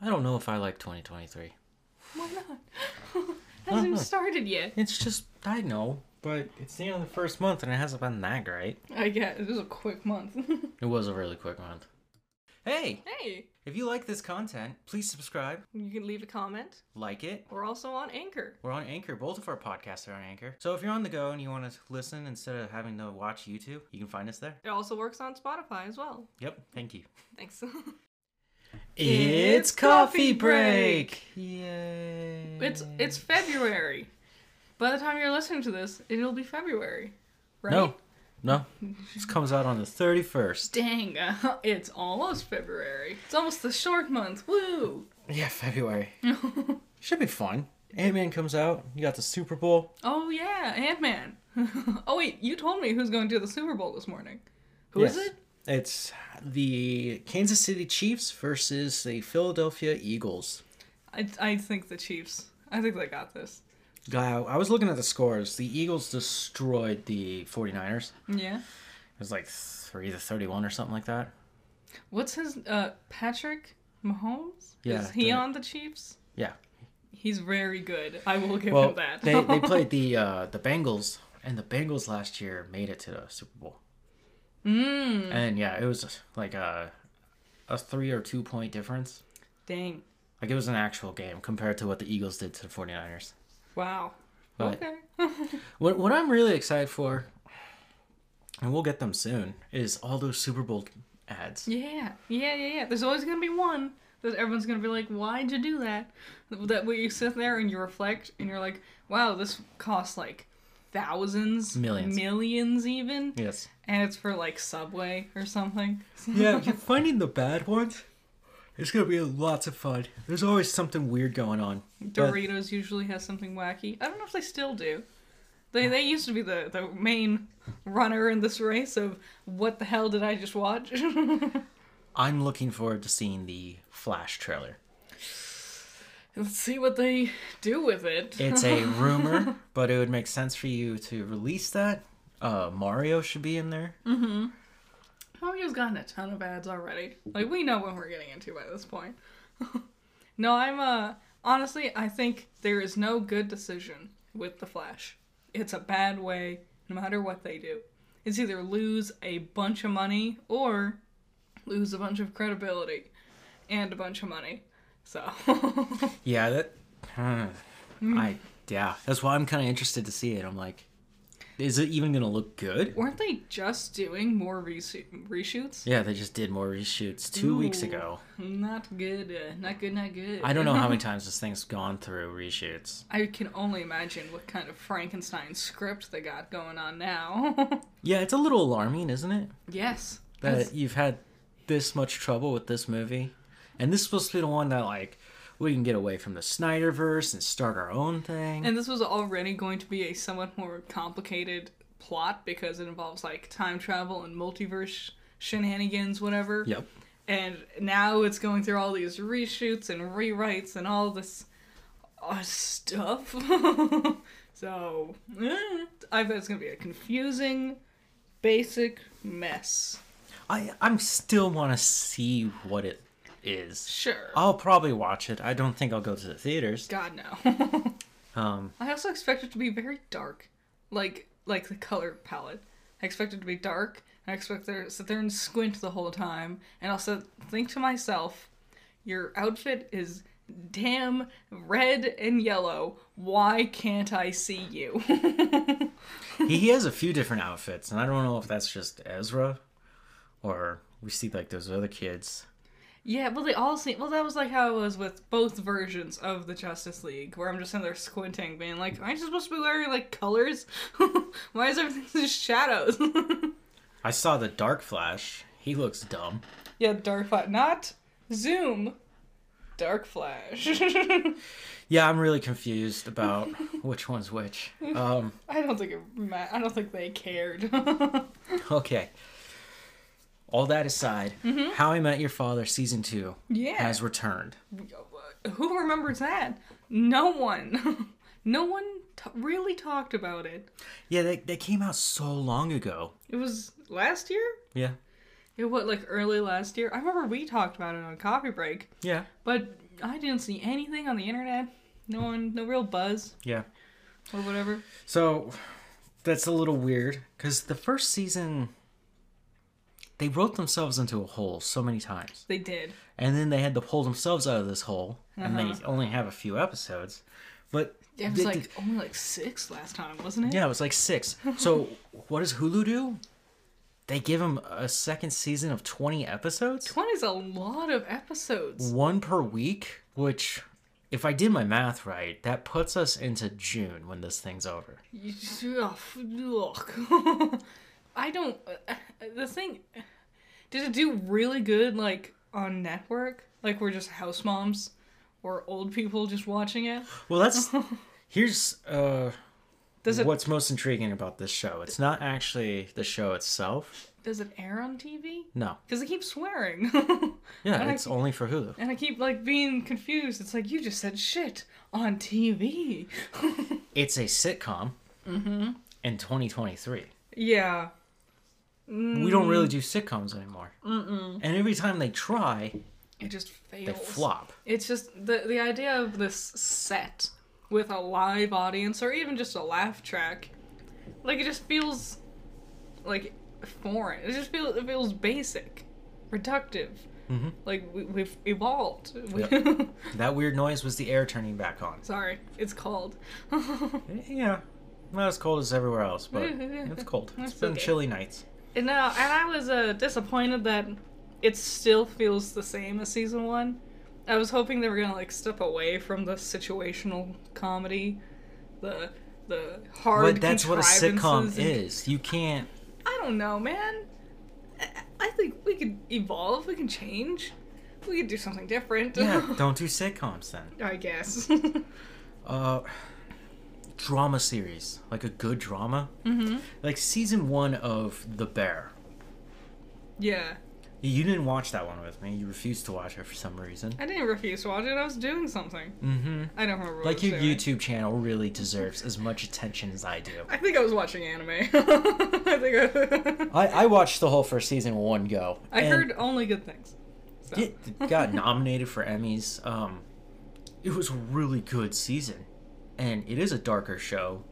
I don't know if I like 2023. Why not? It hasn't even started yet. It's just I know, but it's the end of the first month and it hasn't been that great. I get it was a quick month. It was a really quick month. Hey, hey, if you like this content, please subscribe, you can leave a comment. like it. We're also on Anchor. We're on Anchor. Both of our podcasts are on Anchor. So if you're on the go and you want to listen instead of having to watch YouTube, you can find us there. It also works on Spotify as well. Yep. Thank you. Thanks. It's coffee break. Yay. it's it's February. By the time you're listening to this, it'll be February, right? No. No. This comes out on the 31st. Dang, it's almost February. It's almost the short month. Woo! Yeah, February. Should be fun. Ant-Man comes out. You got the Super Bowl. Oh yeah, Ant Man. oh wait, you told me who's going to the Super Bowl this morning. Who is Yes. it? It's the Kansas City Chiefs versus the Philadelphia Eagles. I, I think the Chiefs. I think they got this. Guy, I was looking at the scores. The Eagles destroyed the 49ers. Yeah. It was like 3 to 31 or something like that. What's his uh Patrick Mahomes? Yeah, Is he the- on the Chiefs? Yeah. He's very good. I will give Well, him that. they, they played the uh, the Bengals, and the Bengals last year made it to the Super Bowl. Mm, And yeah, it was like a, a three or two point difference. dang. Like it was an actual game compared to what the Eagles did to the 49ers. Wow. But- okay. What what I'm really excited for, and we'll get them soon, is all those Super Bowl ads. yeah. Yeah, yeah, yeah. There's always gonna be one that everyone's gonna be like, Why'd you do that? That way you sit there and you reflect and you're like, Wow, this costs like thousands Millions. millions even Yes. and it's for like subway or something Yeah, you're finding the bad ones. It's gonna be lots of fun. There's always something weird going on. But- Doritos usually has something wacky. I don't know if they still do. They they used to be the, the main runner in this race of what the hell did I just watch? I'm looking forward to seeing the Flash trailer. Let's see what they do with it. It's a rumor, but it would make sense for you to release that. Uh, Mario should be in there. Mm-hmm. Mario's gotten a ton of ads already. Like we know what we're getting into by this point. no, I'm uh honestly I think there is no good decision with the Flash. It's a bad way no matter what they do. It's either lose a bunch of money or lose a bunch of credibility and a bunch of money. So Yeah, that. uh, I yeah, that's why I'm kind of interested to see it. I'm like, is it even gonna look good? weren't they just doing more resho- reshoots? Yeah, they just did more reshoots two weeks ago. Not good. Uh, not good. Not good. I don't know how many times this thing's gone through reshoots. I can only imagine what kind of Frankenstein script they got going on now. Yeah, it's a little alarming, isn't it? yes. That That's- you've had this much trouble with this movie, and this is supposed to be the one that like we can get away from the Snyderverse and start our own thing. and this was already going to be a somewhat more complicated plot because it involves like time travel and multiverse shenanigans, whatever. yep. And now it's going through all these reshoots and rewrites and all this uh, stuff. so, eh, I bet it's going to be a confusing, basic mess. I I'm still want to see what it is. Sure. I'll probably watch it. I don't think I'll go to the theaters. God, no. Um, I also expect it to be very dark, like like the color palette. I expect it to be dark. and I expect there to sit there and squint the whole time, and also think to myself, your outfit is damn red and yellow. Why can't I see you? he, he has a few different outfits, and I don't know if that's just Ezra, or we see like those other kids. Yeah, well they all seem well. That was like how it was with both versions of the Justice League, where I'm just in there squinting, being like, "Aren't you supposed to be wearing like colors? Why is everything just shadows?" I saw the Dark Flash. He looks dumb. Yeah, Dark Flash, not Zoom. Dark Flash. Yeah, I'm really confused about which one's which. Um, I don't think it I don't think they cared. okay. All that aside, mm-hmm. How I Met Your Father season two yeah. has returned. Who remembers that? No one. no one t- really talked about it. Yeah, they, they came out so long ago. It was last year. Yeah. It what like early last year. I remember we talked about it on coffee break, Yeah. but I didn't see anything on the internet. No one, no real buzz Yeah. or whatever. So that's a little weird because the first season they wrote themselves into a hole so many times, They did. and then they had to pull themselves out of this hole, and Uh-huh. they only have a few episodes. But It was they- like only like six last time, wasn't it? yeah, it was like six. So what does Hulu do? They give them a second season of twenty episodes, Twenty's a lot of episodes. one per week, which. If I did my math right, that puts us into June when this thing's over. You just- ugh, ugh. I don't. uh, The thing. Did it do really good, like, on network? Like, we're just house moms or old people just watching it? Well, that's here's uh Does it what's most intriguing about this show. It's not actually the show itself. does it air on TV? No. Because I keep swearing. Yeah, And it's only for Hulu. and I keep, like, being confused. It's like, you just said shit on TV. It's a sitcom Mm-hmm. in 2023. yeah. We don't really do sitcoms anymore. Mm-mm. And every time they try, It just fails. they flop. It's just the the idea of this set with a live audience or even just a laugh track, like it just feels like foreign. It just feels it feels basic, reductive. Mhm. Like we, we've evolved. We- That weird noise was the air turning back on. Sorry, it's cold. Yeah. Not as cold as everywhere else, but it's cold. It's That's been okay. chilly nights. Now, and I was uh, disappointed that it still feels the same as season one. I was hoping they were gonna like step away from the situational comedy, the the hard. But that's what a sitcom is. You can't. I don't know, man. I- I think we could evolve. We can change. We could do something different. Yeah, don't do sitcoms then. I guess. Uh, drama series, like a good drama, hmm like season one of The Bear. Yeah. You didn't watch that one with me. You refused to watch it for some reason. I didn't refuse to watch it. I was doing something. Mm-hmm. I don't remember. What Like your. YouTube channel really deserves as much attention as I do. I think I was watching anime. I think I. I, I watched the whole first season one go. I heard only good things. So. it got nominated for Emmys. Um, it was a really good season, and it is a darker show.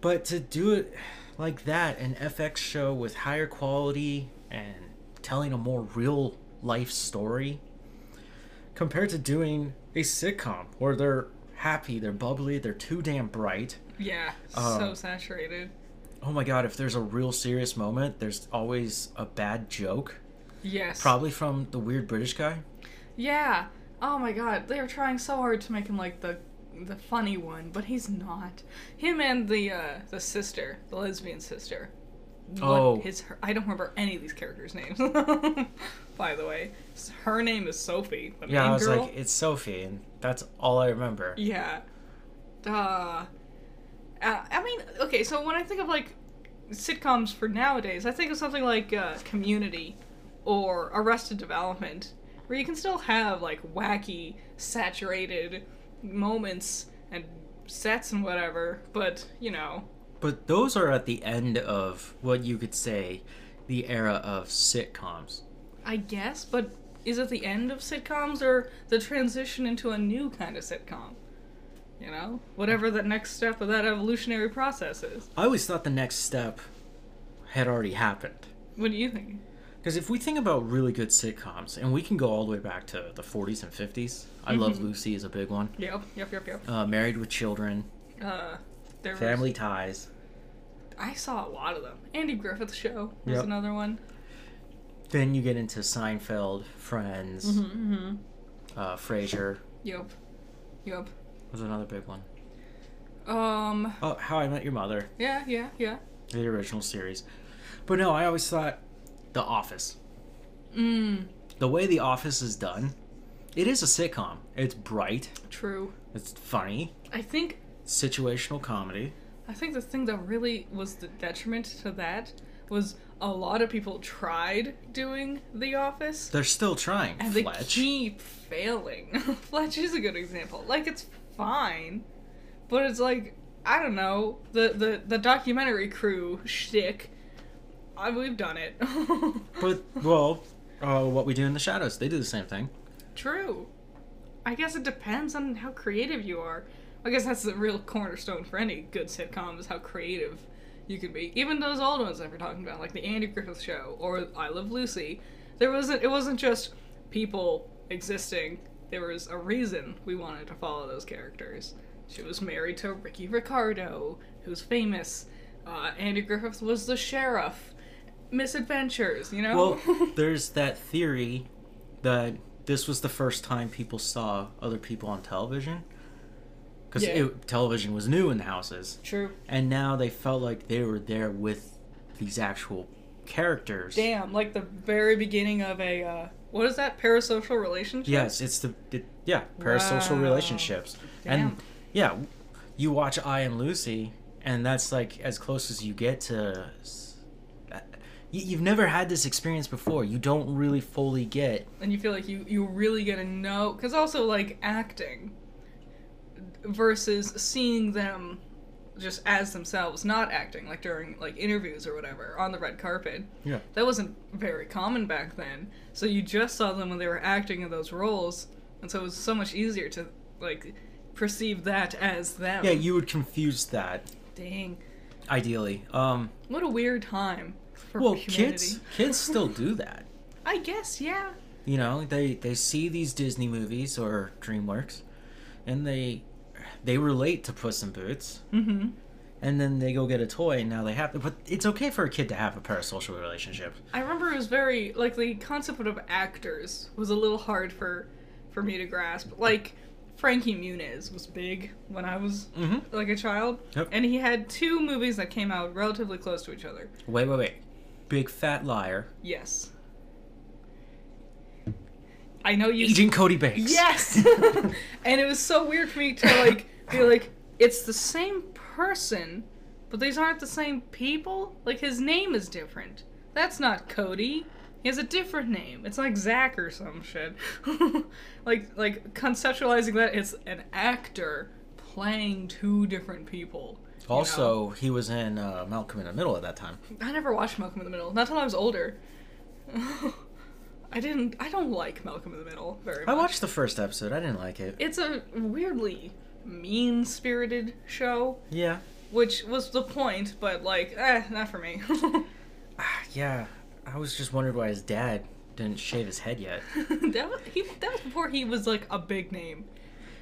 But to do it like that, an FX show with higher quality and telling a more real life story, compared to doing a sitcom where they're happy, they're bubbly, they're too damn bright. Yeah, Um, so saturated. Oh my god, if there's a real serious moment, there's always a bad joke. Yes. Probably from the weird British guy. Yeah. Oh my god, they were trying so hard to make him like the the funny one, but he's not. Him and the uh the sister, the lesbian sister. What Oh. his her, I don't remember any of these characters' names. By the way, her name is Sophie. The Yeah, I was girl. like, it's Sophie, and that's all I remember. Yeah. Uh, uh, I mean, okay, so when I think of like sitcoms for nowadays, I think of something like uh, Community or Arrested Development, where you can still have like wacky, saturated moments and sets and whatever, but you know, But those are at the end of what you could say the era of sitcoms. I guess, but is it the end of sitcoms or the transition into a new kind of sitcom? You know, whatever the next step of that evolutionary process is. I always thought the next step had already happened. What do you think? Because if we think about really good sitcoms, and we can go all the way back to the 40s and 50s, I Love Lucy is a big one. Yep, yep, yep, yep. Uh, Married with Children, Uh, there was- Family Ties. I saw a lot of them. Andy Griffith's Show was Yep. another one. Then you get into Seinfeld, Friends, Mm-hmm. uh, Frasier Yep, yep. was another big one. Um, Oh, How I Met Your Mother, yeah, yeah, yeah. the original series. But no, I always thought The Office. Mm, The way The Office is done, it is a sitcom. It's bright, true. it's funny, I think situational comedy. I think the thing that really was the detriment to that was a lot of people tried doing The Office They're still trying. and they keep failing. Fletch is a good example. Like it's fine, but it's like I don't know the the the documentary crew shtick I, we've done it. But well, uh, what we do in the shadows, they do the same thing. True. I guess it depends on how creative you are. I guess that's the real cornerstone for any good sitcom is how creative you can be. Even those old ones that we're talking about, like the Andy Griffith Show or I Love Lucy, there wasn't. It wasn't just people existing. There was a reason we wanted to follow those characters. She was married to Ricky Ricardo, who's famous. Uh, Andy Griffith was the sheriff. Misadventures, you know. Well, there's that theory that this was the first time people saw other people on television. Because Yeah. television was new in the houses. True. And now they felt like they were there with these actual characters. Damn, like the very beginning of a uh, what is that parasocial relationship? Yes, it's the it, yeah parasocial Wow. relationships, Damn. and yeah, you watch I and Lucy, and that's like as close as you get to. You've never had this experience before. You don't really fully get. and you feel like you you really get to know because also like acting versus seeing them just as themselves not acting like during like interviews or whatever on the red carpet Yeah. that wasn't very common back then so you just saw them when they were acting in those roles and so it was so much easier to like perceive that as them Yeah, you would confuse that dang ideally. Um, what a weird time for well, humanity kids kids still do that. i guess yeah You know, they they see these Disney movies or DreamWorks, and they they relate to Puss in Boots. mm-hmm and then they go get a toy and now they have but it's okay for a kid to have a parasocial relationship I remember it was very like the concept of actors was a little hard for for me to grasp. Like Frankie Muniz was big when I was mm-hmm. like a child, Yep. and he had two movies that came out relatively close to each other. wait wait wait big fat liar Yes. I know you agent cody banks Yes. and it was so weird for me to like be like it's the same person, but these aren't the same people. Like his name is different. That's not Cody. He has a different name. It's like Zach or some shit. like like conceptualizing that it's an actor playing two different people. You know? also he was in uh, malcolm in the middle at that time I never watched Malcolm in the Middle. Not till I was older. I didn't. I don't like Malcolm in the Middle very much. i watched the first episode i didn't like it It's a weirdly mean spirited show, yeah which was the point, but like, eh, not for me. Ah, yeah i was just wondering why his dad didn't shave his head yet that was he. That was before he was like a big name.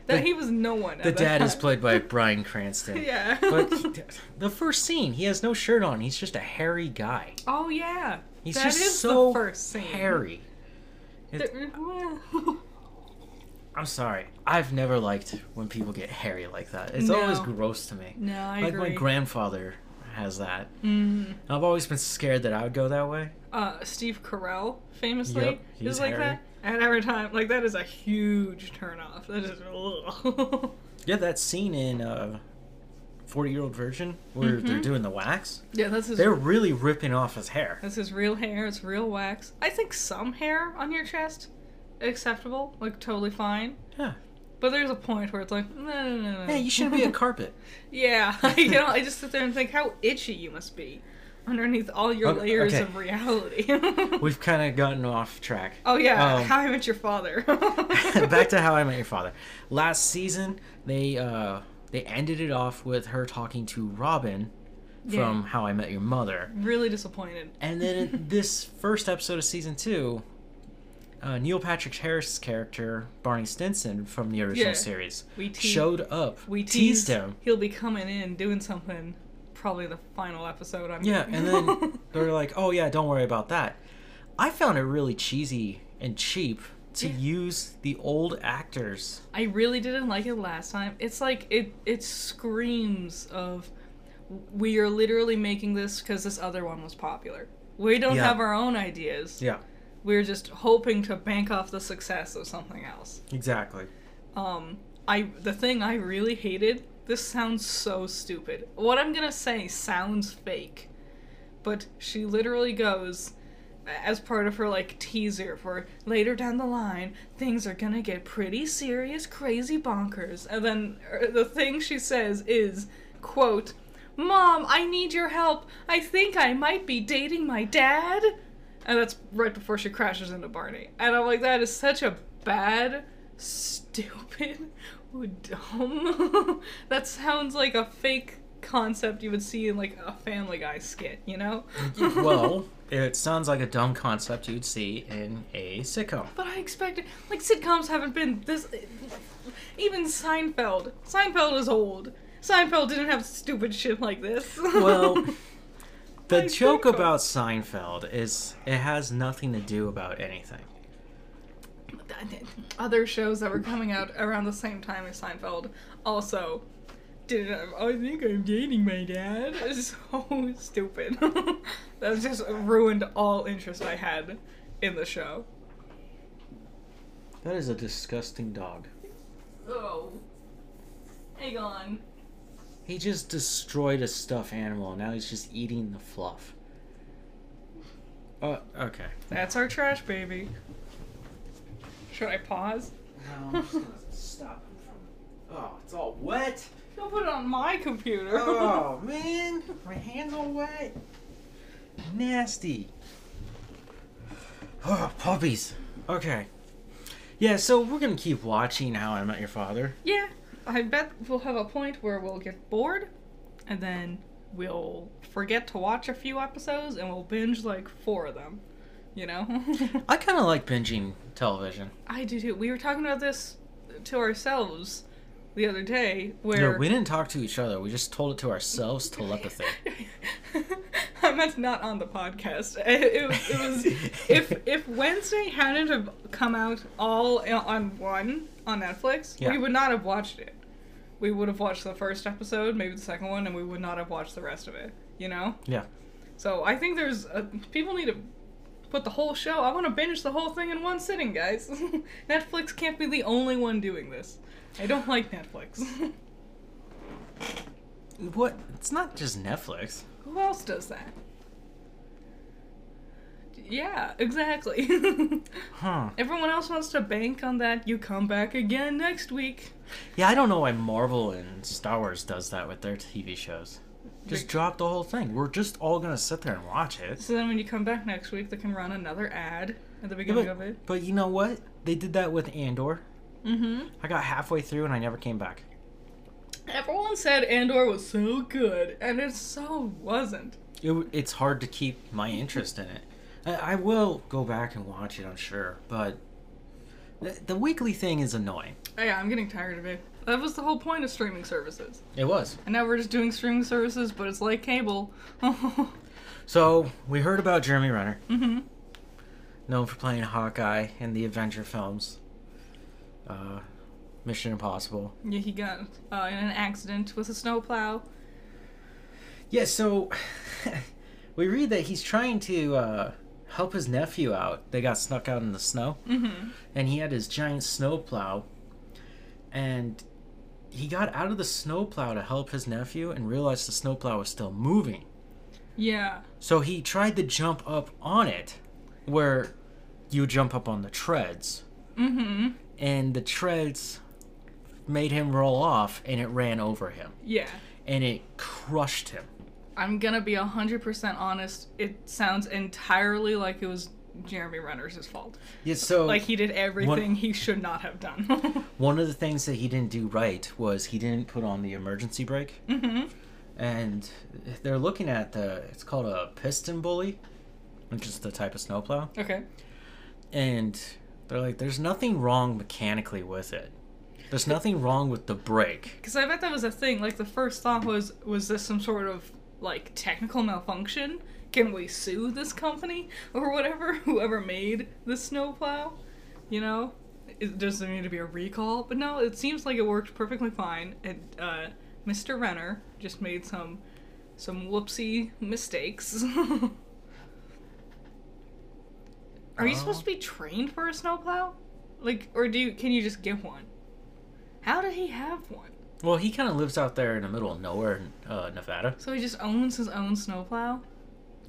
That The- he was no one. the dad is played by bryan cranston Yeah. but he- the first scene he has no shirt on he's just a hairy guy oh yeah. he's That just is so the first scene. hairy It- I'm sorry. I've never liked when people get hairy like that. It's No. always gross to me. no, I like agree. my grandfather has that. Mm. I've always been scared that I would go that way. uh, Steve Carell famously Yep, is like hairy. that. And every time, like that is a huge turnoff. That is. Yeah, that scene in uh, 40 Year Old Virgin where they're Mhm. doing the wax, yeah, that's his. they're really ripping off his hair. That's his real hair. It's real wax. I think some hair on your chest acceptable, like totally fine. Yeah. But there's a point where it's like, no, no, no, no. Hey, you shouldn't be a carpet. yeah, you know, I just sit there and think how itchy you must be underneath all your Okay, layers okay. of reality. We've kind of gotten off track. oh yeah, Um, How I Met Your Father. Back to How I Met Your Father. Last season, they uh, they ended it off with her talking to Robin Yeah. from How I Met Your Mother. really disappointed. And then in this first episode of season two, uh, Neil Patrick Harris' character Barney Stinson from the original Yeah. series We te- showed up. We teased teased him. He'll be coming in doing something. Probably the final episode. I'm Yeah, and then they're like, "Oh yeah, don't worry about that." I found it really cheesy and cheap to Yeah. use the old actors. I really didn't like it last time. It's like it it screams of we are literally making this because this other one was popular. We don't Yeah. have our own ideas. Yeah, We're just hoping to bank off the success of something else. exactly. Um, I the thing I really hated. This sounds so stupid. What I'm gonna say sounds fake, but she literally goes as part of her like teaser for later down the line things are gonna get pretty serious crazy bonkers and then er, the thing she says is quote Mom, I need your help. I think I might be dating my dad. And that's right before she crashes into Barney. And I'm like, that is such a bad, stupid, dumb. that sounds like a fake concept you would see in like a Family Guy skit, you know? well, it sounds like a dumb concept you'd see in a sitcom. But I expected, like, sitcoms haven't been this. Even Seinfeld. Seinfeld is old. Seinfeld didn't have stupid shit like this. Well, the joke about Seinfeld is it has nothing to do about anything. Other shows that were coming out around the same time as Seinfeld also didn't have, I think I'm dating my dad. It's so stupid. that just ruined all interest I had in the show. That is a disgusting dog. Oh. Hang on. He just destroyed a stuffed animal. Now he's just eating the fluff. Oh, okay. That's our trash baby. Should I pause? No, I'm just gonna stop him from. Oh, it's all wet. Don't put it on my computer. Oh man, my hands all wet. Nasty. Oh, puppies. Okay. Yeah, so we're gonna keep watching How I Met Your Father. Yeah, I bet we'll have a point where we'll get bored, and then we'll forget to watch a few episodes, and we'll binge like four of them. You know? I kind of like binging television. I do too. We were talking about this to ourselves the other day, where No, we didn't talk to each other. We just told it to ourselves telepathy. I meant not on the podcast. It, it was, it was if if Wednesday hadn't have come out all on one on Netflix, Yeah. we would not have watched it. We would have watched the first episode, maybe the second one, and we would not have watched the rest of it. You know. Yeah. So I think there's a, people need to put the whole show. I want to binge the whole thing in one sitting, guys. Netflix can't be the only one doing this. I don't like Netflix. What? It's not just Netflix. Who else does that? Yeah, exactly. Huh. Everyone else wants to bank on that. You come back again next week. Yeah, I don't know why Marvel and Star Wars does that with their TV shows. Just drop the whole thing. We're just all gonna sit there and watch it. So then when you come back next week, they can run another ad at the beginning but, of it. but you know what? They did that with Andor. Mm-hmm. I got halfway through and I never came back. Everyone said Andor was so good, and it so wasn't. It, it's hard to keep my interest in it. I, I will go back and watch it, I'm sure, but the, the weekly thing is annoying. Oh, yeah, I'm getting tired of it. That was the whole point of streaming services. It was. And now we're just doing streaming services, but it's like cable. So we heard about Jeremy Renner, mm-hmm. known for playing Hawkeye in the Avenger films, uh, Mission Impossible. Yeah, he got uh, in an accident with a snowplow. Yeah, so we read that he's trying to uh, help his nephew out. They got stuck out in the snow, Mm-hmm. and he had his giant snowplow, and he got out of the snowplow to help his nephew and realized the snowplow was still moving. Yeah. So he tried to jump up on it, where you jump up on the treads, Mm-hmm. and the treads made him roll off, and it ran over him, Yeah. and it crushed him. I'm gonna be 100% honest. It sounds entirely like it was Jeremy Renner's his fault. Yeah, so Like he did everything he should not have done. One of the things that he didn't do right was he didn't put on the emergency brake. mm-hmm. And they're looking at the, it's called a PistenBully, which is the type of snowplow. Okay. And they're like, there's nothing wrong mechanically with it. There's nothing wrong with the brake. Because I bet that was a thing. Like the first thought was, was this some sort of like technical malfunction? Can we sue this company or whatever? Whoever made the snowplow, you know? Is, does there need to be a recall? But no, it seems like it worked perfectly fine. And uh, Mr. Renner just made some some whoopsie mistakes. Are you supposed to be trained for a snowplow? Like, or do you, can you just get one? How did he have one? Well, he kind of lives out there in the middle of nowhere in uh, Nevada. So he just owns his own snowplow?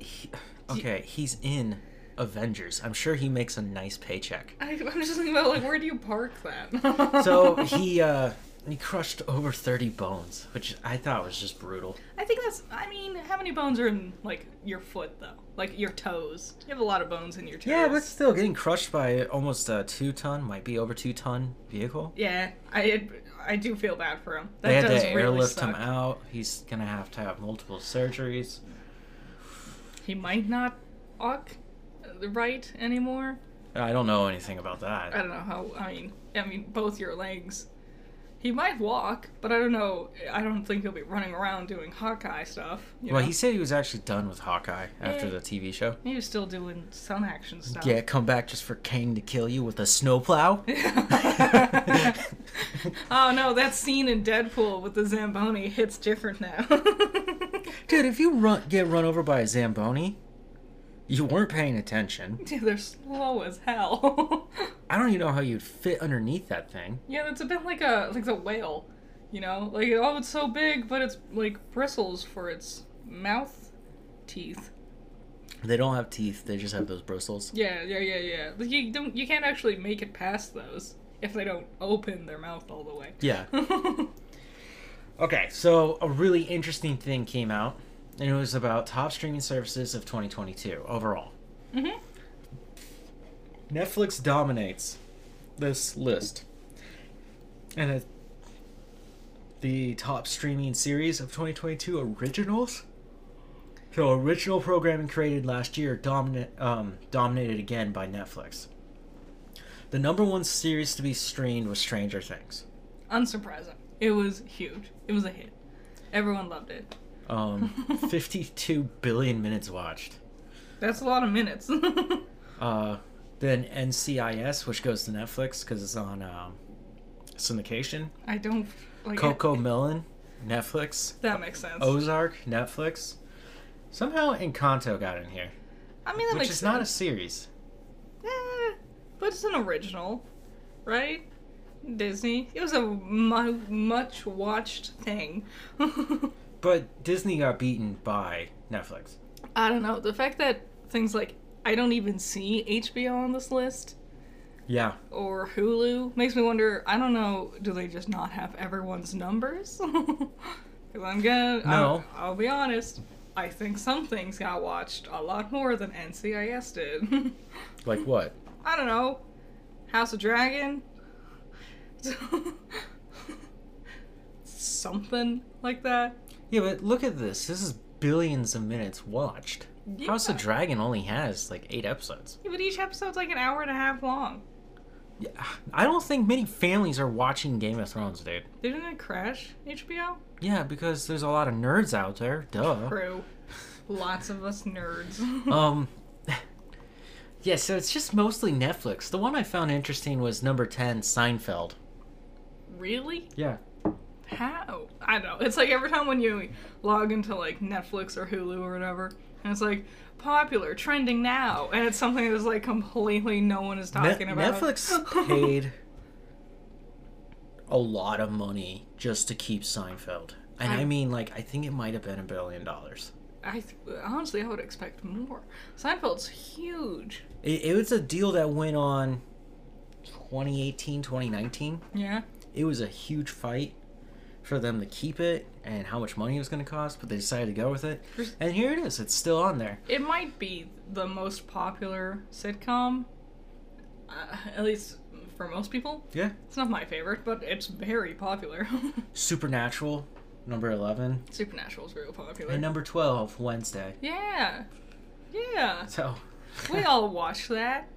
He, okay, he's in Avengers. I'm sure he makes a nice paycheck. I, I'm just thinking about like where do you park that? So he uh, he crushed over 30 bones, which I thought was just brutal. I think that's. I mean, how many bones are in like your foot though? Like your toes. You have a lot of bones in your toes. Yeah, but still getting crushed by almost a two ton, might be over two ton vehicle. Yeah, I I do feel bad for him. That they had does to really airlift suck. him out. He's gonna have to have multiple surgeries. He might not walk right anymore. I don't know anything about that. I don't know how. I mean, I mean both your legs. He might walk, but I don't know. I don't think he'll be running around doing Hawkeye stuff. Well, know? he said he was actually done with Hawkeye after Eh. the TV show. he was still doing some action stuff. Yeah, come back just for Kane to kill you with a snowplow. oh no, that scene in Deadpool with the Zamboni hits different now. Dude, if you run get run over by a Zamboni, you weren't paying attention. Dude, they're slow as hell. I don't even know how you'd fit underneath that thing. yeah, it's a bit like a like the whale, you know, like oh, it's so big, but it's like bristles for its mouth teeth. They don't have teeth; they just have those bristles. Yeah, yeah, yeah, yeah. Like, you don't, you can't actually make it past those if they don't open their mouth all the way. Yeah. Okay, so a really interesting thing came out, and it was about top streaming services of 2022 overall. Mhm. Netflix dominates this list, and it, the top streaming series of 2022 originals. So original programming created last year dominate, um, dominated again by Netflix. The number one series to be streamed was Stranger Things. Unsurprising. It was huge. It was a hit. Everyone loved it. Um, 52 billion minutes watched. That's a lot of minutes. Uh, then NCIS, which goes to Netflix because it's on um, syndication. I don't like Coco Melon, Netflix. That makes sense. Ozark, Netflix. Somehow Encanto got in here, I mean, that which makes is not a series. Eh, but it's an original, right? Disney. It was a mu- much watched thing. But Disney got beaten by Netflix. I don't know. The fact that things like I don't even see HBO on this list Yeah. or Hulu makes me wonder. I don't know. Do they just not have everyone's numbers? Because I'm gonna. No. I'll, I'll be honest. I think some things got watched a lot more than NCIS did. Like what? I don't know. House of Dragon. Something like that. Yeah, but look at this. This is billions of minutes watched. House of Dragon only has like eight episodes. Yeah, but each episode's like an hour and a half long. Yeah, I don't think many families are watching Game of Thrones, dude. Didn't it crash HBO? Yeah, because there's a lot of nerds out there. Duh. True. Lots of us nerds. Um. Yeah, so it's just mostly Netflix. The one I found interesting was number ten, Seinfeld. Really? Yeah. How? I don't know. It's like every time when you log into like Netflix or Hulu or whatever, and it's like popular, trending now, and it's something that's like completely no one is talking about. Netflix paid a lot of money just to keep Seinfeld, and I, I- mean, like, I think it might have been a billion dollars. I th- honestly, I would expect more. Seinfeld's huge. It, it was a deal that went on 2018, 2019. Yeah. It was a huge fight for them to keep it and how much money it was going to cost, but they decided to go with it. And here it is. It's still on there. It might be the most popular sitcom, uh, at least for most people. Yeah. It's not my favorite, but it's very popular. Supernatural, number 11. Supernatural is real popular. And number 12, Wednesday. yeah. Yeah. So, We all watch that,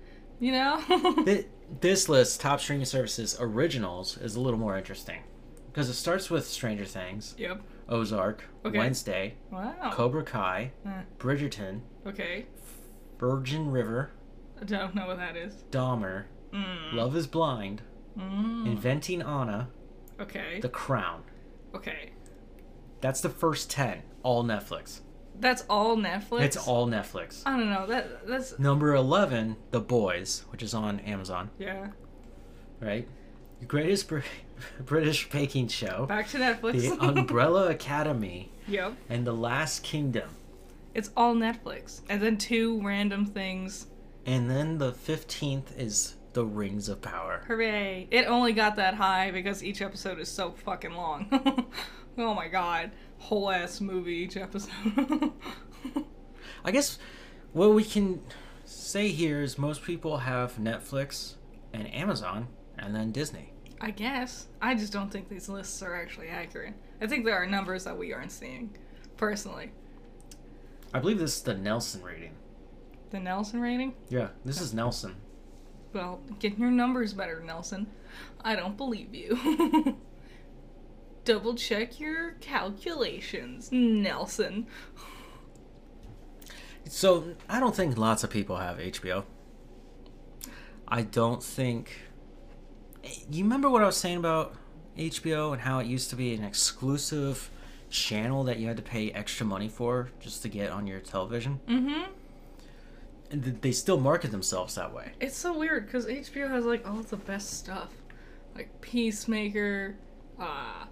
you know? thi- this list, top streaming services originals, is a little more interesting. Because it starts with Stranger Things, yep. Ozark, Okay. Wednesday, Wow. Cobra Kai, Uh, Bridgerton, okay. Virgin River, I don't know what that is. Dahmer, Mm. Love is Blind, Mm. Inventing Anna, Okay. The Crown. Okay. That's the first 10, all Netflix. That's all Netflix? It's all Netflix. I don't know. That That's. Number 11, The Boys, which is on Amazon, Yeah. right? The greatest Br- British baking show, Back to Netflix. The Umbrella Academy, yep. and The Last Kingdom. It's all Netflix. And then two random things. And then the 15th is the Rings of Power. Hooray! It only got that high because each episode is so fucking long. oh my god. Whole ass movie each episode. I guess what we can say here is most people have Netflix and Amazon and then Disney. I guess. I just don't think these lists are actually accurate. I think there are numbers that we aren't seeing, personally. I believe this is the Nelson rating. The Nelson rating? Yeah, this is Nelson. Well, get your numbers better, Nelson. I don't believe you. Double check your calculations, Nelson. So, I don't think lots of people have HBO. I don't think. You remember what I was saying about HBO and how it used to be an exclusive channel that you had to pay extra money for just to get on your television? Mm-hmm. And they still market themselves that way. It's so weird because HBO has like all the best stuff, like Peacemaker, uh,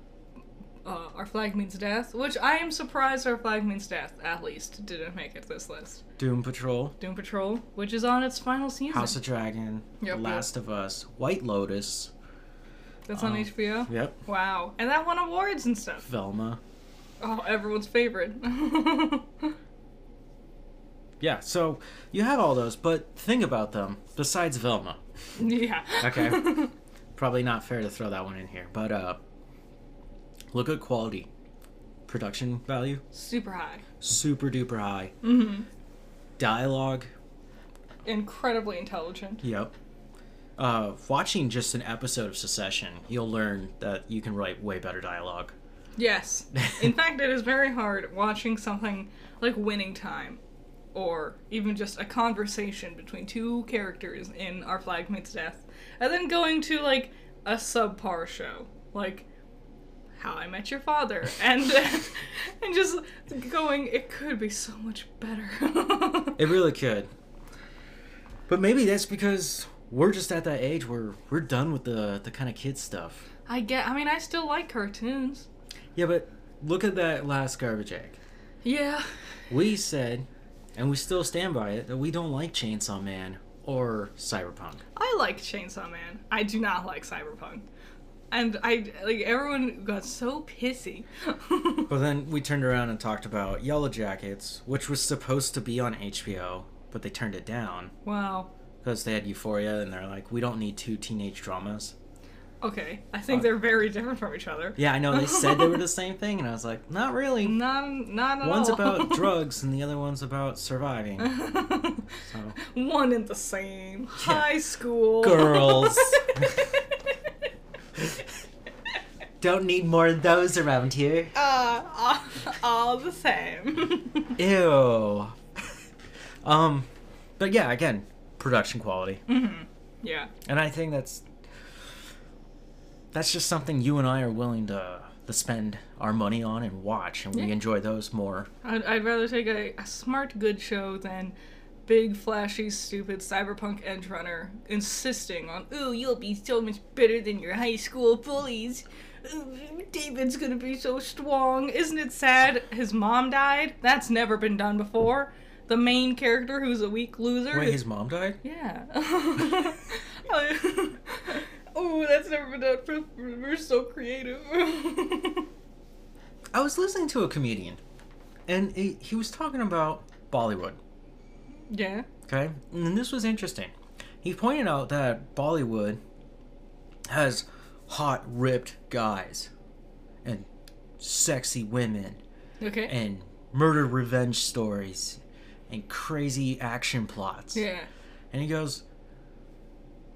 uh, Our Flag Means Death, which I am surprised Our Flag Means Death at least didn't make it this list. Doom Patrol, Doom Patrol, which is on its final season. House of Dragon, Yep, Last of Us, White Lotus. That's on um, HBO. Yep. Wow, and that won awards and stuff. Velma. Oh, everyone's favorite. Yeah, so you have all those, but think about them besides Velma. yeah. Okay. Probably not fair to throw that one in here, but uh look at quality. Production value, Super high. super duper high. Mm-hmm. Dialogue, Incredibly intelligent. yep. Uh watching just an episode of Succession, you'll learn that you can write way better dialogue. Yes. In fact, it is very hard watching something like Winning Time or even just a conversation between two characters in Our Flag Means Death and then going to like a subpar show like How I Met Your Father and and just going it could be so much better. It really could. But maybe that's because we're just at that age where we're done with the the kind of kid stuff. I get I mean I still like cartoons. Yeah, but look at that last garbage egg. Yeah. We said, and we still stand by it, that we don't like Chainsaw Man or Cyberpunk. I like Chainsaw Man. I do not like Cyberpunk. And I like everyone got so pissy. But then we turned around and talked about Yellow Jackets, which was supposed to be on HBO, but they turned it down wow. because they had Euphoria, and they're like, we don't need two teenage dramas. Okay. I think Uh, they're very different from each other. Yeah, I know they said they were the same thing, and I was like, not really. Not not at One's all. about drugs, and the other one's about surviving. So, One and the same. High school. Girls. Don't need more of those around here. uh, all, all the same. Ew. um, but yeah, again, production quality, Mhm. Yeah. and I think that's that's just something you and I are willing to to spend our money on and watch, and we Yeah. enjoy those more. I'd, I'd rather take a, a smart, good show than big, flashy, stupid cyberpunk edge runner insisting on, ooh, you'll be so much better than your high school bullies. Ooh, David's gonna be so strong. Isn't it sad his mom died? That's never been done before. The main character who's a weak loser. Wait, his mom died? Yeah. oh, that's never been done. for- We're so creative. I was listening to a comedian, and he was talking about Bollywood. Yeah. Okay, and this was interesting. He pointed out that Bollywood has hot, ripped guys and sexy women Okay. and murder revenge stories and crazy action plots. yeah. And he goes,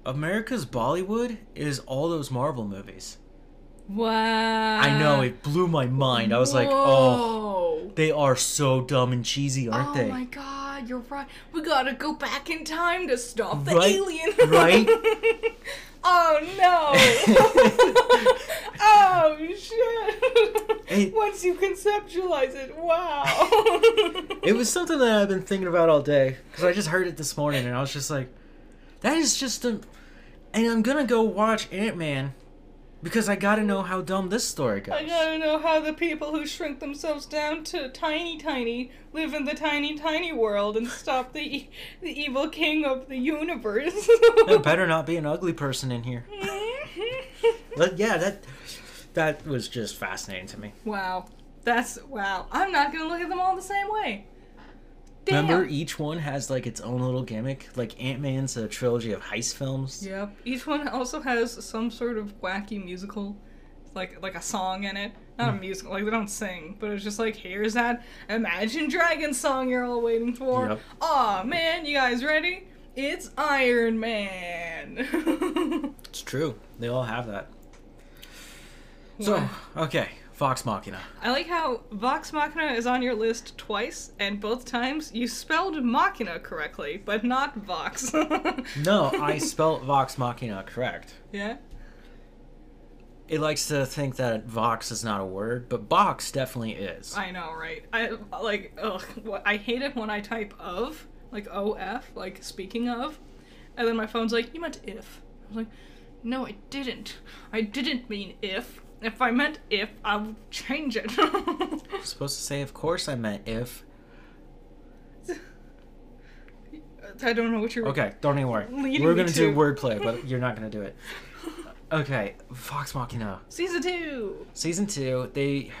America's Bollywood is all those Marvel movies. Wow. I know, it blew my mind. I was like, oh, they are so dumb and cheesy, aren't oh they? Oh my god, you're right. We gotta go back in time to stop the Right, alien. right. oh no. oh shit. It- Once you conceptualize it, wow. It was something that I've been thinking about all day because I just heard it this morning and I was just like, that is just a. And I'm gonna go watch Ant Man Because I gotta know how dumb this story goes. I gotta know how the people who shrink themselves down to tiny, tiny live in the tiny, tiny world and stop the the evil king of the universe. There better not be an ugly person in here. But yeah, that that was just fascinating to me. wow, that's wow. I'm not gonna look at them all the same way. Damn. Remember, each one has like its own little gimmick. Like Ant Man's a trilogy of heist films. Yep. Each one also has some sort of wacky musical, like like a song in it. Not a hmm. musical, like they don't sing, but it's just like here's that Imagine Dragon song you're all waiting for. Yep. Aw man, you guys ready? It's Iron Man. It's true. They all have that. So okay, Vox Machina. I like how Vox Machina is on your list twice, and both times you spelled Machina correctly, but not Vox. No, I spelled Vox Machina correct. yeah. It likes to think that Vox is not a word, but box definitely is. I know, right? I like. Ugh. I hate it when I type of like of like speaking of, and then my phone's like, "You meant if." I was like, "No, I didn't. I didn't mean if. If I meant if, I would change it." I'm supposed to say, of course I meant if. I don't know what you're. Okay, don't even worry. We're gonna do wordplay, but you're not gonna do it. Okay, Vox Machina. Season two. Season two, they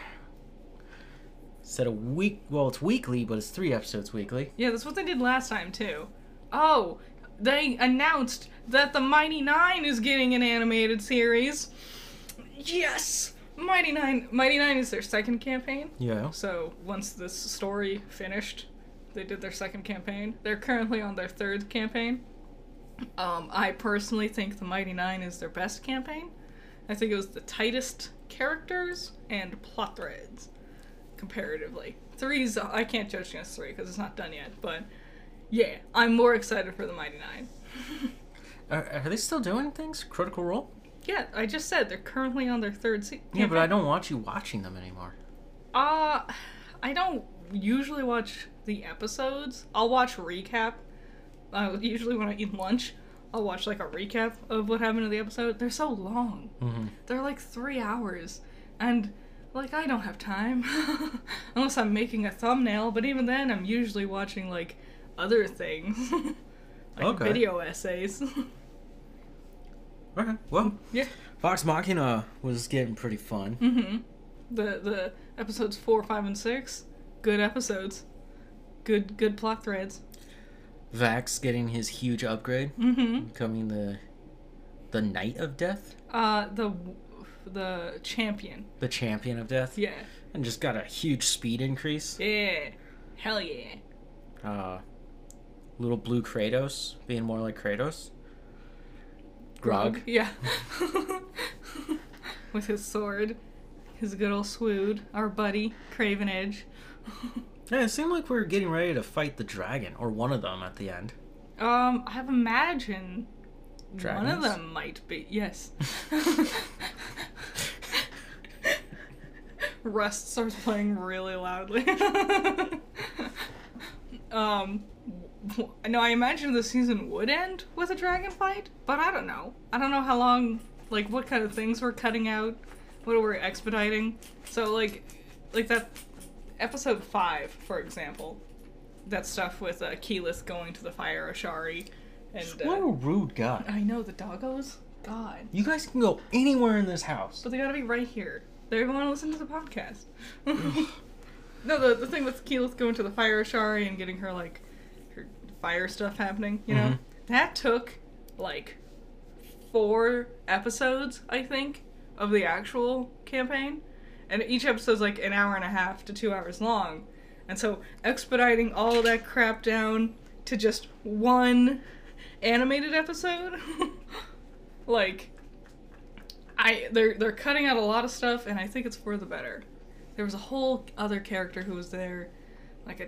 said a week. Well, it's weekly, but it's three episodes weekly. Yeah, that's what they did last time too. Oh, they announced that the Mighty Nein is getting an animated series. Yes, Mighty Nein. Mighty Nein is their second campaign. Yeah. So once this story finished, they did their second campaign. They're currently on their third campaign. Um, I personally think the Mighty Nein is their best campaign. I think it was the tightest characters and plot threads comparatively. Three's I can't judge against three because it's not done yet, but yeah, I'm more excited for the Mighty Nein. Are, are they still doing things? Critical Role? Yeah, I just said they're currently on their third season. Yeah, but I don't want you watching them anymore. Uh, I don't usually watch the episodes. I'll watch recap. Uh, usually when I eat lunch, I'll watch like a recap of what happened in the episode. They're so long. hmm They're like three hours, and like I don't have time unless I'm making a thumbnail. But even then, I'm usually watching like other things, like Okay. video essays. Okay. Well, yeah. Vox Machina was getting pretty fun. Mm-hmm. The the episodes four, five, and six, good episodes. Good good plot threads. Vax getting his huge upgrade, Mm-hmm. becoming the the Knight of Death, Uh, the the champion. the Champion of Death, Yeah. and just got a huge speed increase. Yeah. Hell yeah. Uh, little blue Kratos being more like Kratos. Grog. Yeah. With his sword. His good old swood. Our buddy, Craven Edge. Yeah, it seemed like we were getting ready to fight the dragon, or one of them at the end. um, I have imagined one of them might be. Yes. Rust starts playing really loudly. um, w- no, I imagine the season would end with a dragon fight, but I don't know. I don't know how long, like, what kind of things we're cutting out, what we're expediting. So, like, like that episode five, for example, that stuff with uh, Keyleth going to the fire Ashari, and What a uh, rude guy. I know the doggos. God. You guys can go anywhere in this house. But they gotta be right here. They're going to listen to the podcast. no, the, the thing with Keyleth going to the fire Ashari and getting her, like, fire stuff happening, you know? Mhm. That took, like, four episodes, I think, of the actual campaign. And each episode's, like, an hour and a half to two hours long. And so, expediting all that crap down to just one animated episode, like, I they're they're cutting out a lot of stuff, and I think it's for the better. There was a whole other character who was there, like a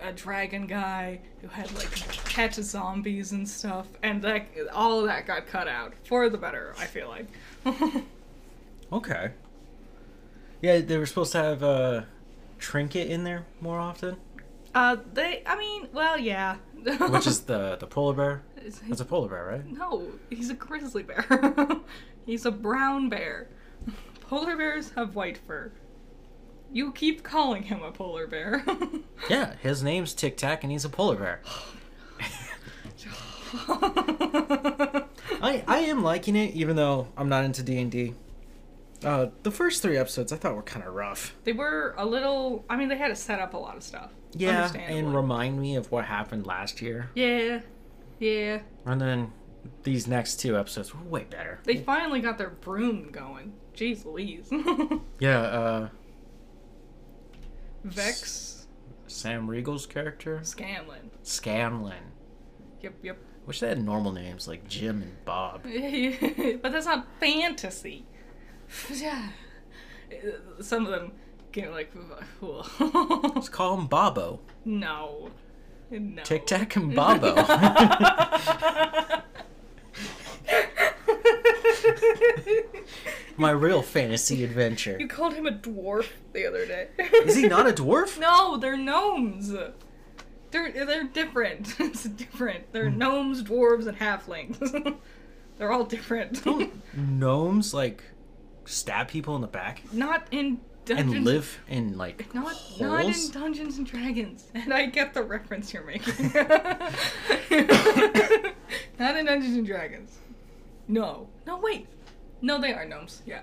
a dragon guy who had like catch zombies and stuff, and that all of that got cut out for the better. I feel like. Okay. Yeah, they were supposed to have a trinket in there more often, uh, they. I mean, well, yeah. which is the the polar bear. That's a polar bear, right? no, he's a grizzly bear. he's a brown bear. polar bears have white fur. You keep calling him a polar bear. Yeah, his name's Tic Tac, and he's a polar bear. I I am liking it, even though I'm not into D and D. Uh, the first three episodes I thought were kind of rough. they were a little. I mean, they had to set up a lot of stuff. Yeah, and remind me of what happened last year. yeah, yeah. And then these next two episodes were way better. They finally got their broom going. Jeez Louise. Yeah, uh, Vex Sam Riegel's character, Scanlan. Scanlan. Yep, yep. Wish they had normal names like Jim and Bob. but that's not fantasy. Yeah. Some of them get like, Let's call him Bobo. no. No. Tic Tac and Bobo. My real fantasy adventure. You called him a dwarf the other day. Is he not a dwarf? No, they're gnomes. They're they're different. it's different. They're Hmm. gnomes, dwarves, and halflings. they're all different. Don't Gnomes like stab people in the back not in Dungeons. and live in like Not not in. Dungeons and Dragons. And I get the reference you're making. not in Dungeons and Dragons. No. No, wait. No, they are gnomes. Yeah.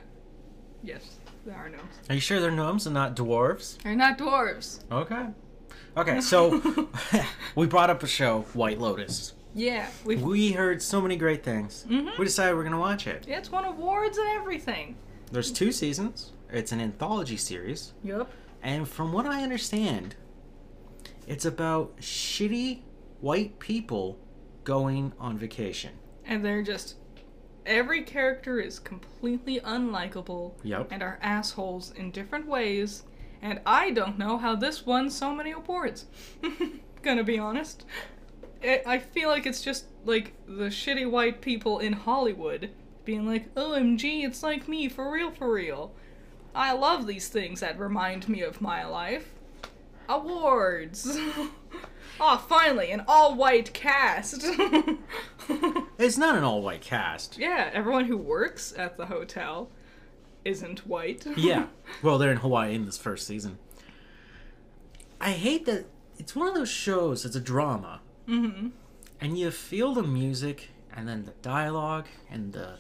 Yes, they are gnomes. Are you sure they're gnomes and not dwarves? They're not dwarves. Okay. Okay, so we brought up a show, White Lotus. Yeah, we. We heard so many great things. Mhm. We decided we're gonna watch it. It's won awards and everything. There's two seasons. It's an anthology series, Yup. and from what I understand, it's about shitty white people going on vacation. And they're just. Every character is completely unlikable Yep. and are assholes in different ways. And I don't know how this won so many awards. Gonna be honest. I I feel like it's just like the shitty white people in Hollywood being like, OMG, it's like me, for real, for real. I love these things that remind me of my life. Awards! oh, finally, an all white cast! It's not an all white cast. yeah, everyone who works at the hotel isn't white. Yeah. Well, they're in Hawaii in this first season. I hate that it's one of those shows, it's a drama. hmm And you feel the music and then the dialogue and the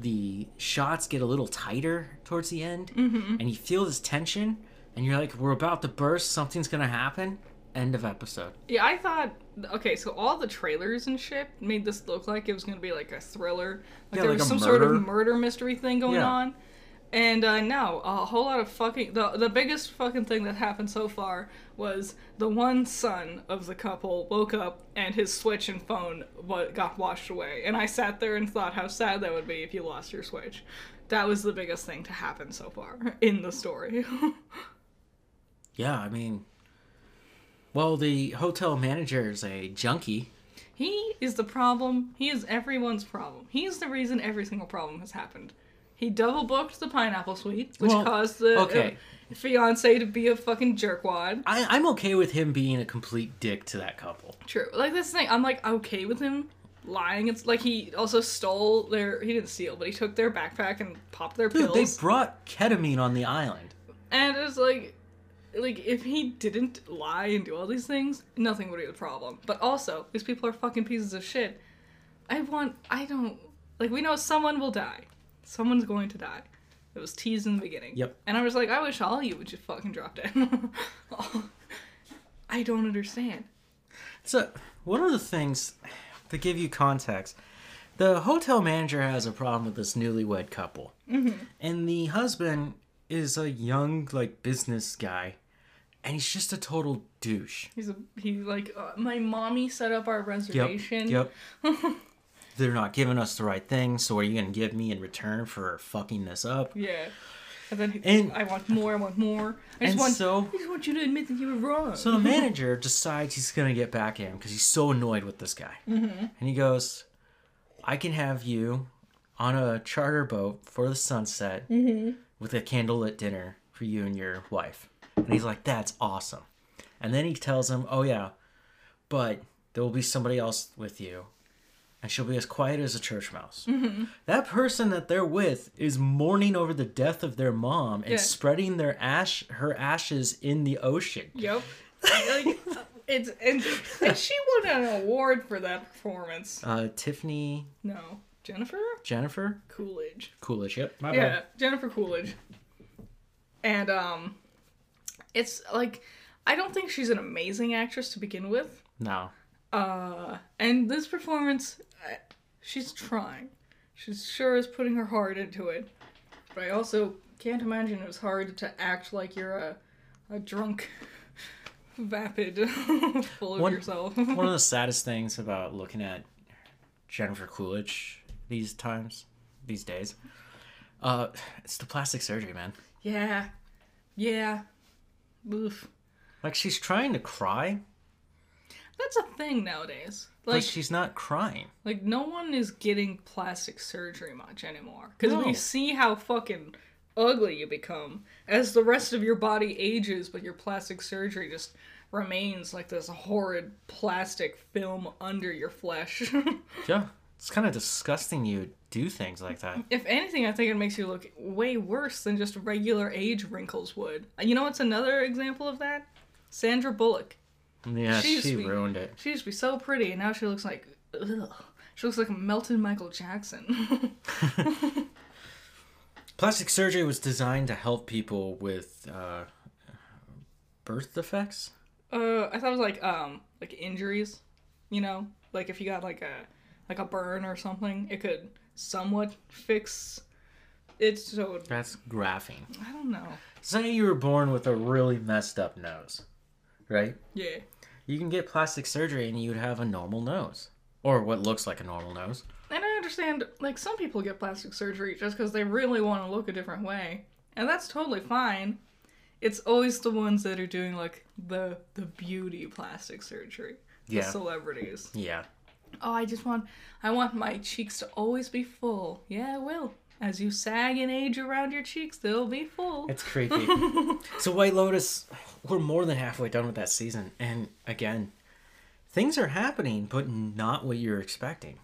the shots get a little tighter towards the end hmm and you feel this tension and you're like we're about to burst something's gonna happen end of episode Yeah, I thought okay, so all the trailers and shit made this look like it was gonna be like a thriller, like Yeah, there like was some sort of murder. murder mystery thing going Yeah. on. And uh, no, a whole lot of fucking the the biggest fucking thing that happened so far was the one son of the couple woke up and his Switch and phone got washed away, and I sat there and thought how sad that would be if you lost your Switch. That was the biggest thing to happen so far in the story. yeah i mean well the hotel manager is a junkie He is the problem. He is everyone's problem. He is the reason every single problem has happened. He double booked the pineapple suite, which Well, caused the okay. uh, fiance to be a fucking jerkwad. I, i'm okay with him being a complete dick to that couple True. Like this thing, I'm like okay with him lying. It's like he also stole their. He didn't steal, but he took their backpack and popped their dude pills. they brought ketamine on the island And it's like, like if he didn't lie and do all these things, nothing would be the problem. But also, these people are fucking pieces of shit. I want. I don't like. We know someone will die. Someone's going to die. It was teased in the beginning. Yep. And I was like, I wish all of you would just fucking drop dead. I don't understand. So, one of the things to give you context, the hotel manager has a problem with this newlywed couple, Mm-hmm. and the husband is a young like business guy, and he's just a total douche. He's a he's like uh, my mommy set up our reservation. Yep. yep. They're not giving us the right thing, so are you gonna give me in return for fucking this up? Yeah. And then he, And- I want more. I want more. I just and want. so- I just want you to admit that you were wrong. So the manager decides he's gonna get back at him because he's so annoyed with this guy, mm-hmm. and he goes, "I can have you on a charter boat for the sunset with a candlelit dinner for you and your wife." And he's like, "That's awesome." And then he tells him, "Oh yeah, but there will be somebody else with you, and she'll be as quiet as a church mouse. Mm-hmm. That person that they're with is mourning over the death of their mom and Yeah. spreading their ash her ashes in the ocean. Yep. like, it's and, and she won an award for that performance. Uh, Tiffany No, Jennifer Jennifer Coolidge. Coolidge. Yep. My Yeah, bad. Jennifer Coolidge. And um, it's like I don't think she's an amazing actress to begin with. No. Uh, and this performance, she's trying. She sure is putting her heart into it. But I also can't imagine it was hard to act like you're a, a drunk, vapid, full of One- yourself. One of the saddest things about looking at Jennifer Coolidge these times, these days, uh, it's the plastic surgery, man. yeah, yeah. Oof. Like she's trying to cry, That's a thing nowadays. Like, she's not crying. like no one is getting plastic surgery much anymore because No. we see how fucking ugly you become as the rest of your body ages, but your plastic surgery just remains like this horrid plastic film under your flesh. Yeah, it's kind of disgusting. You do things like that. if anything, I think it makes you look way worse than just regular age wrinkles would. You know what's another example of that? Sandra Bullock. Yeah, She she, be- ruined it. She used to be so pretty, and now she looks like. Ugh. She looks like a melted Michael Jackson. Plastic surgery was designed to help people with uh, birth defects. Uh, I thought it was like um like injuries, you know, like if you got like a like a burn or something, it could somewhat fix it. So That's graphing. I don't know. Say you were born with a really messed up nose, right? Yeah, You can get plastic surgery and you'd have a normal nose. Or what looks like a normal nose. and I understand like some people get plastic surgery just because they really want to look a different way, and that's totally fine. It's always the ones that are doing like the the beauty plastic surgery, the Yeah. celebrities. Yeah. Oh, I just want I want my cheeks to always be full. Yeah, I will. As you sag and age around your cheeks, they'll be full. It's creepy. so White Lotus, we're more than halfway done with that season. And again, things are happening, but not what you're expecting.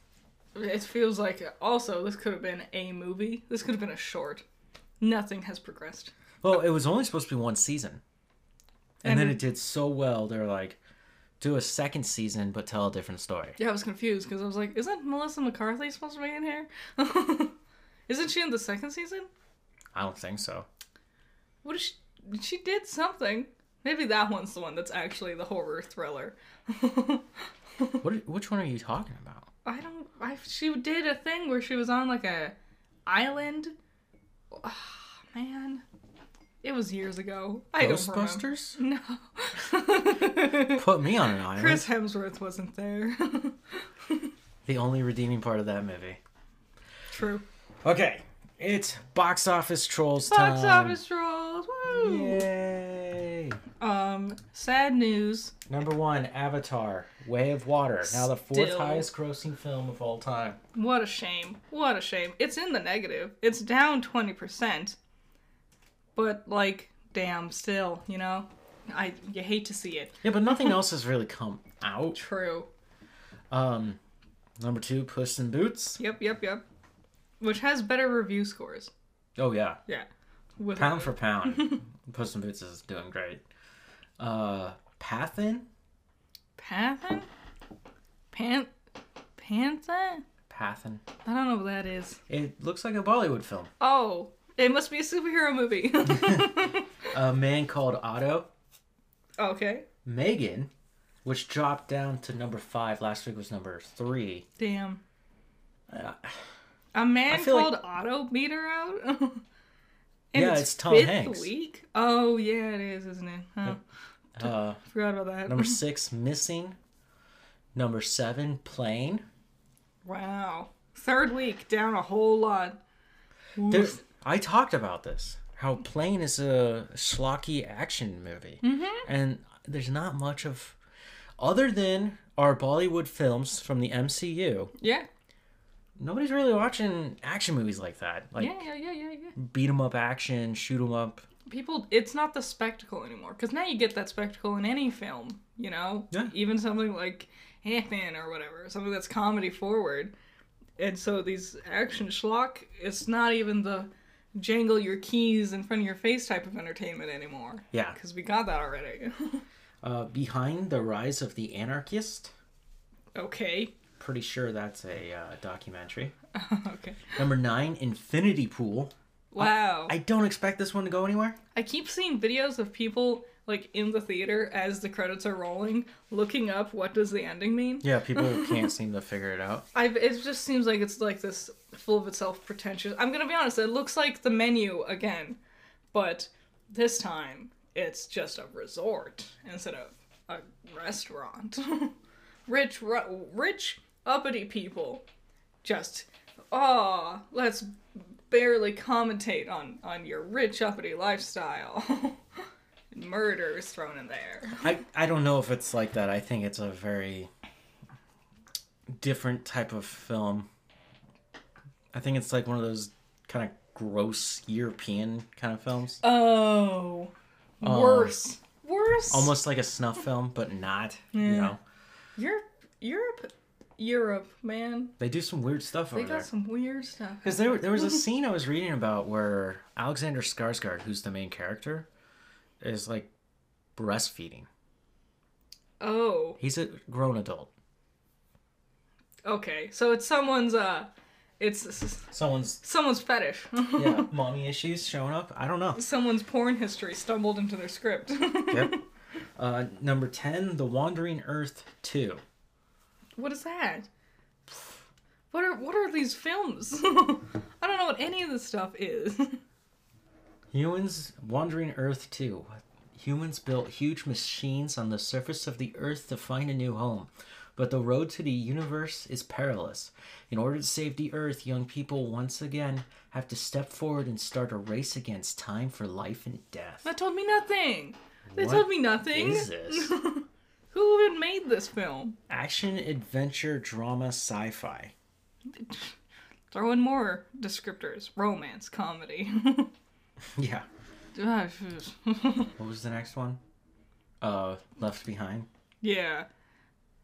It feels like also this could have been a movie. This could have been a short. Nothing has progressed. Well, it was only supposed to be one season. And, then it did so well, they're like, do a second season, but tell a different story. Yeah, I was confused because I was like, isn't Melissa McCarthy supposed to be in here? isn't she in the second season? I don't think so. What is she? She did something. Maybe that one's the one that's actually the horror thriller. What? Which one are you talking about? I don't. I she did a thing where she was on like a island. Ah, man, it was years ago. I don't. Ghostbusters? No, Put me on an island. Chris Hemsworth wasn't there. The only redeeming part of that movie. True. Okay, it's box office trolls time. Box time. office trolls. Woo! Yay! Um, sad news. Number one, Avatar: Way of Water. Now the fourth Still. highest grossing film of all time. What a shame. What a shame. It's in the negative. It's down 20%. But, like, damn, still, you know? I You hate to see it. Yeah, but nothing else has really come out. True. Um, number two, Puss in Boots. Yep, yep, yep. Which has better review scores. Oh yeah, Yeah. With pound for pound, Puss in Boots is doing great. Uh, Pathin. Pathin? Pan... Panther? Pathin. I don't know what that is. It looks like a Bollywood film. Oh, it must be a superhero movie. A man called Otto. okay. Megan, which dropped down to number five. Last week was number three. Damn. Uh, A man feel like- called Otto beat her out? Yeah, its it's Tom fifth Hanks. week? Oh, yeah, it is, isn't it? Huh. uh, Forgot about that. number six, Missing. Number seven, Plane. wow. Third week, down a whole lot. There, Oof. I talked about this. How Plane is a schlocky action movie, Mm-hmm. and there's not much of, other than our Bollywood films from the MCU. Yeah. Nobody's really watching action movies like that, like yeah, yeah, yeah, yeah, yeah. beat 'em up action, shoot 'em up. People, it's not the spectacle anymore. Because now you get that spectacle in any film, you know? Yeah. Even something like Ant-Man or whatever, something that's comedy forward. And so these action schlock, it's not even the jangle your keys in front of your face type of entertainment anymore. Yeah. Because we got that already. Uh, behind the rise of the anarchist. okay. Pretty sure that's a uh, documentary. okay. Number nine, Infinity Pool. Wow. I don't expect this one to go anywhere. I keep seeing videos of people like in the theater as the credits are rolling, looking up what does the ending mean. Yeah, people can't seem to figure it out. I it just seems like it's like this full of itself pretentious. I'm gonna be honest, it looks like the menu again, but this time it's just a resort instead of a restaurant. rich, ru- rich, uppity people, just oh, let's barely commentate on on your rich uppity lifestyle. Murder is thrown in there. I, I don't know if it's like that. I think it's a very different type of film. I think it's like one of those kind of gross European kind of films. Oh, Oh. worse, worse. Almost like a snuff film, but not. You Yeah. know, Europe, Europe, Europe, man. they do some weird stuff over there. They got there. some weird stuff. Because there, there was a scene I was reading about where Alexander Skarsgård, who's the main character, is like breastfeeding. Oh, He's a grown adult. okay. So it's someone's uh, it's, Someone's someone's fetish. yeah, mommy issues showing up. I don't know. someone's porn history stumbled into their script. Yep. Uh, number ten, The Wandering Earth two. what is that? What are what are these films? I don't know what any of this stuff is. Humans Wandering Earth too. Humans built huge machines on the surface of the Earth to find a new home. But the road to the universe is perilous. In order to save the Earth, young people once again have to step forward and start a race against time for life and death. that told me nothing. They What told me nothing. Is this Who even made this film? action, adventure, drama, sci-fi? Throw in more descriptors: romance, comedy. Yeah. Ah, What was the next one? Uh, Left Behind. yeah.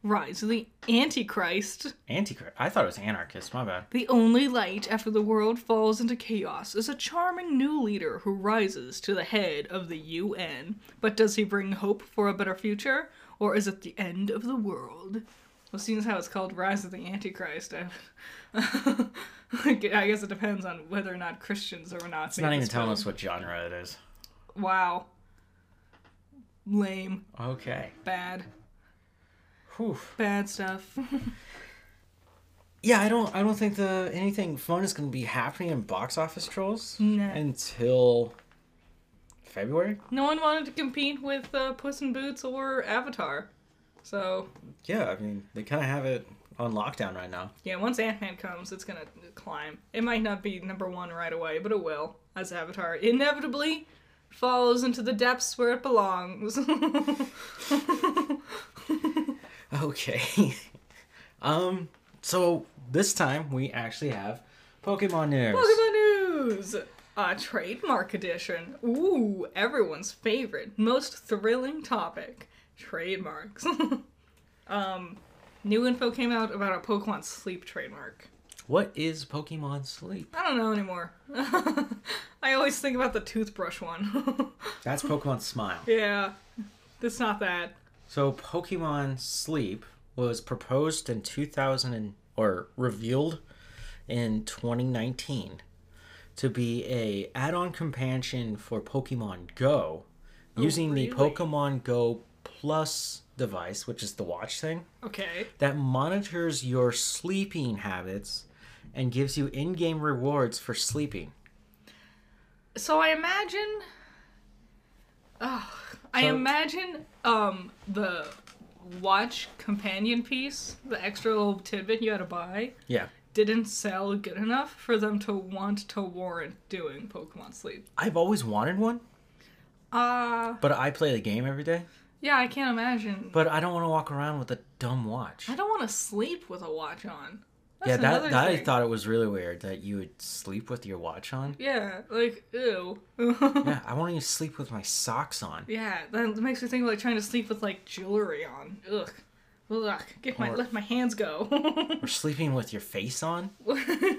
Rise of the Antichrist. Antichrist. I thought it was Anarchist. My bad. The only light after the world falls into chaos is a charming new leader who rises to the head of the UN. But does he bring hope for a better future, or is it the end of the world? Well, seeing as how it's called Rise of the Antichrist, I, I guess it depends on whether or not Christians or not. It's not even telling us what genre it is. Wow. Lame. Okay. Bad. Whew. Bad stuff. Yeah, I don't. I don't think the anything fun is going to be happening in box office trolls until February. no one wanted to compete with uh, Puss in Boots or Avatar. So, Yeah, I mean they kind of have it on lockdown right now. yeah, once Ant Man comes, it's gonna climb. It might not be number one right away, but it will, as Avatar inevitably falls into the depths where it belongs. Okay. um. So this time we actually have Pokemon news. Pokemon News! A trademark edition. Ooh, everyone's favorite, most thrilling topic. Trademarks. um, new info came out about a Pokemon Sleep trademark. What is Pokemon Sleep? I don't know anymore. I always think about the toothbrush one. That's Pokemon Smile. yeah, it's not that. So Pokemon Sleep was proposed in 2000 and, or revealed in 2019 to be a add-on companion for Pokemon Go using the? Pokemon Go Plus device, which is the watch thing Okay. that monitors your sleeping habits and gives you in-game rewards for sleeping. So I imagine. Oh, I imagine um the watch companion piece, the extra little tidbit you had to buy, Yeah. didn't sell good enough for them to want to warrant doing Pokemon Sleep. I've always wanted one, Uh but I play the game every day. Yeah, I can't imagine. But I don't want to walk around with a dumb watch. I don't want to sleep with a watch on. That's yeah, that, that I thought it was really weird that you would sleep with your watch on. Yeah, like ew. Yeah, I want to sleep with my socks on. Yeah, that makes me think of like trying to sleep with like jewelry on. Ugh. Ugh, get my Or- let my hands go. Or sleeping with your face on?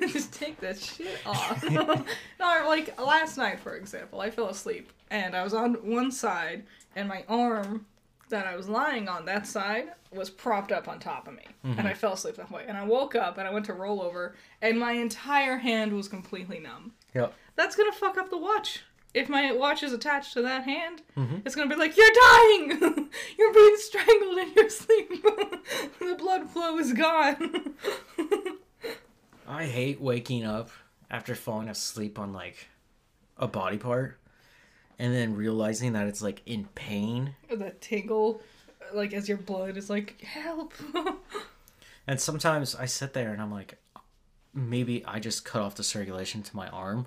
Just take that shit off. no, like last night, for example, I fell asleep and I was on one side, and my arm that I was lying on that side was propped up on top of me, and I fell asleep that way. And I woke up and I went to roll over, and my entire hand was completely numb. Yep. That's gonna fuck up the watch. If my watch is attached to that hand, Mm-hmm. it's gonna be like, You're dying! You're being strangled in your sleep! the blood flow is gone. I hate waking up after falling asleep on like a body part and then realizing that it's like in pain. the tingle, like as your blood is like, Help! And sometimes I sit there and I'm like, maybe I just cut off the circulation to my arm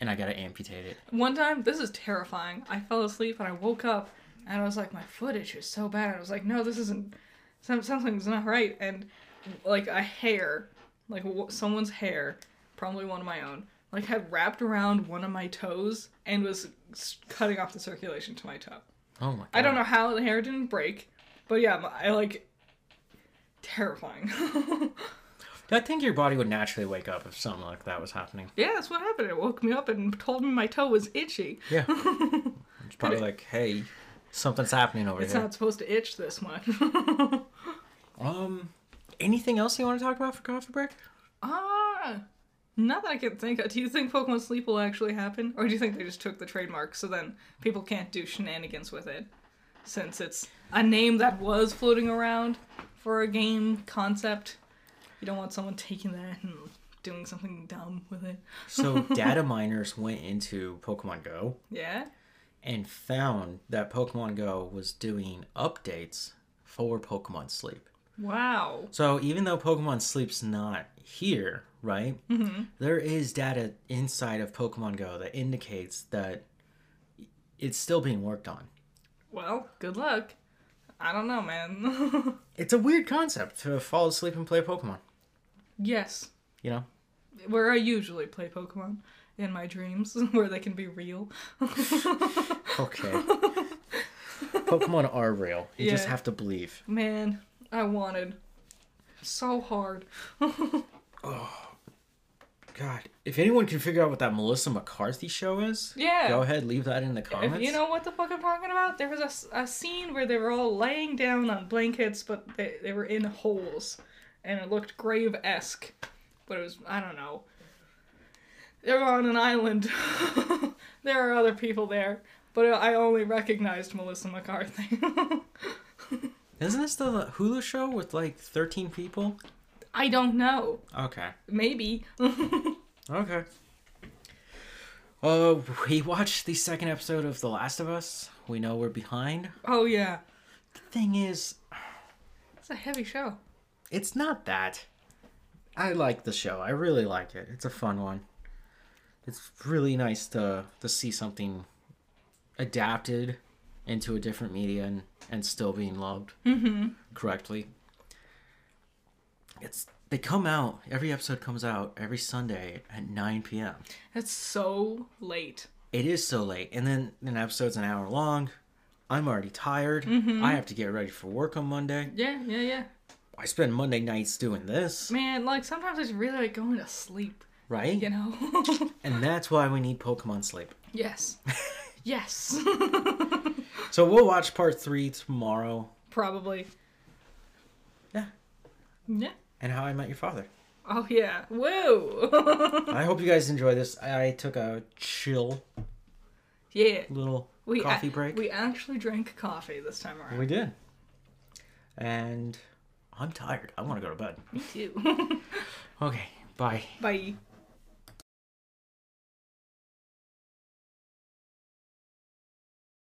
and I gotta amputate it. One time, this is terrifying. I fell asleep and I woke up and I was like, My foot itches so bad. I was like, No, this isn't. Something's not right. And like a hair, like someone's hair, probably one of my own, like had wrapped around one of my toes and was cutting off the circulation to my toe. Oh my god. I don't know how the hair didn't break, but yeah, I like terrifying. I think your body would naturally wake up if something like that was happening. yeah, that's what happened. It woke me up and told me my toe was itchy. Yeah. it's probably like, hey, something's happening over It's here. It's not supposed to itch this much. Um, anything else you want to talk about for coffee break? Ah, not that I can think of. Do you think Pokemon Sleep will actually happen, or do you think they just took the trademark so then people can't do shenanigans with it, since it's a name that was floating around for a game concept? You don't want someone taking that and doing something dumb with it. So, data miners went into Pokemon Go Yeah. and found that Pokemon Go was doing updates for Pokemon Sleep. Wow. So even though Pokemon Sleep's not here, right? Mm-hmm. is data inside of Pokemon Go that indicates that it's still being worked on. Well, good luck. I don't know, man. It's a weird concept to fall asleep and play Pokemon. yes. You know? Where I usually play Pokemon in my dreams, where they can be real. Okay. Pokemon are real. You just have to believe. Man, I wanted so hard. oh, God, if anyone can figure out what that Melissa McCarthy show is, Yeah. go ahead, leave that in the comments. If you know what the fuck I'm talking about, there was a scene where they were all laying down on blankets, but they, they were in holes, and it looked grave esque. But it was, I don't know. They were on an island. there are other people there, but I only recognized Melissa McCarthy. Isn't this the Hulu show with like 13 people? I don't know. Okay. Maybe. Okay. Uh, we watched the second episode of The Last of Us. We know we're behind. oh, yeah. The thing is, It's a heavy show. it's not that. I like the show. I really like it. It's a fun one. It's really nice to to see something adapted into a different media and, and still being loved mm-hmm. correctly. It's they come out every episode comes out every Sunday at 9 p.m. It's so late. It is so late, and then an episode's an hour long. I'm already tired. Mm-hmm. I have to get ready for work on Monday. Yeah, yeah, yeah. I spend Monday nights doing this, Man, like sometimes it's really like going to sleep, right? you know? And that's why we need Pokemon Sleep. yes. yes. So we'll watch part three tomorrow. Probably. Yeah. Yeah. And How I Met Your Father. Oh, yeah. Woo! I hope you guys enjoy this. I took a chill yeah. little We coffee a- break. We actually drank coffee this time around. we did. And I'm tired. I want to go to bed. Me too. Okay, bye. Bye.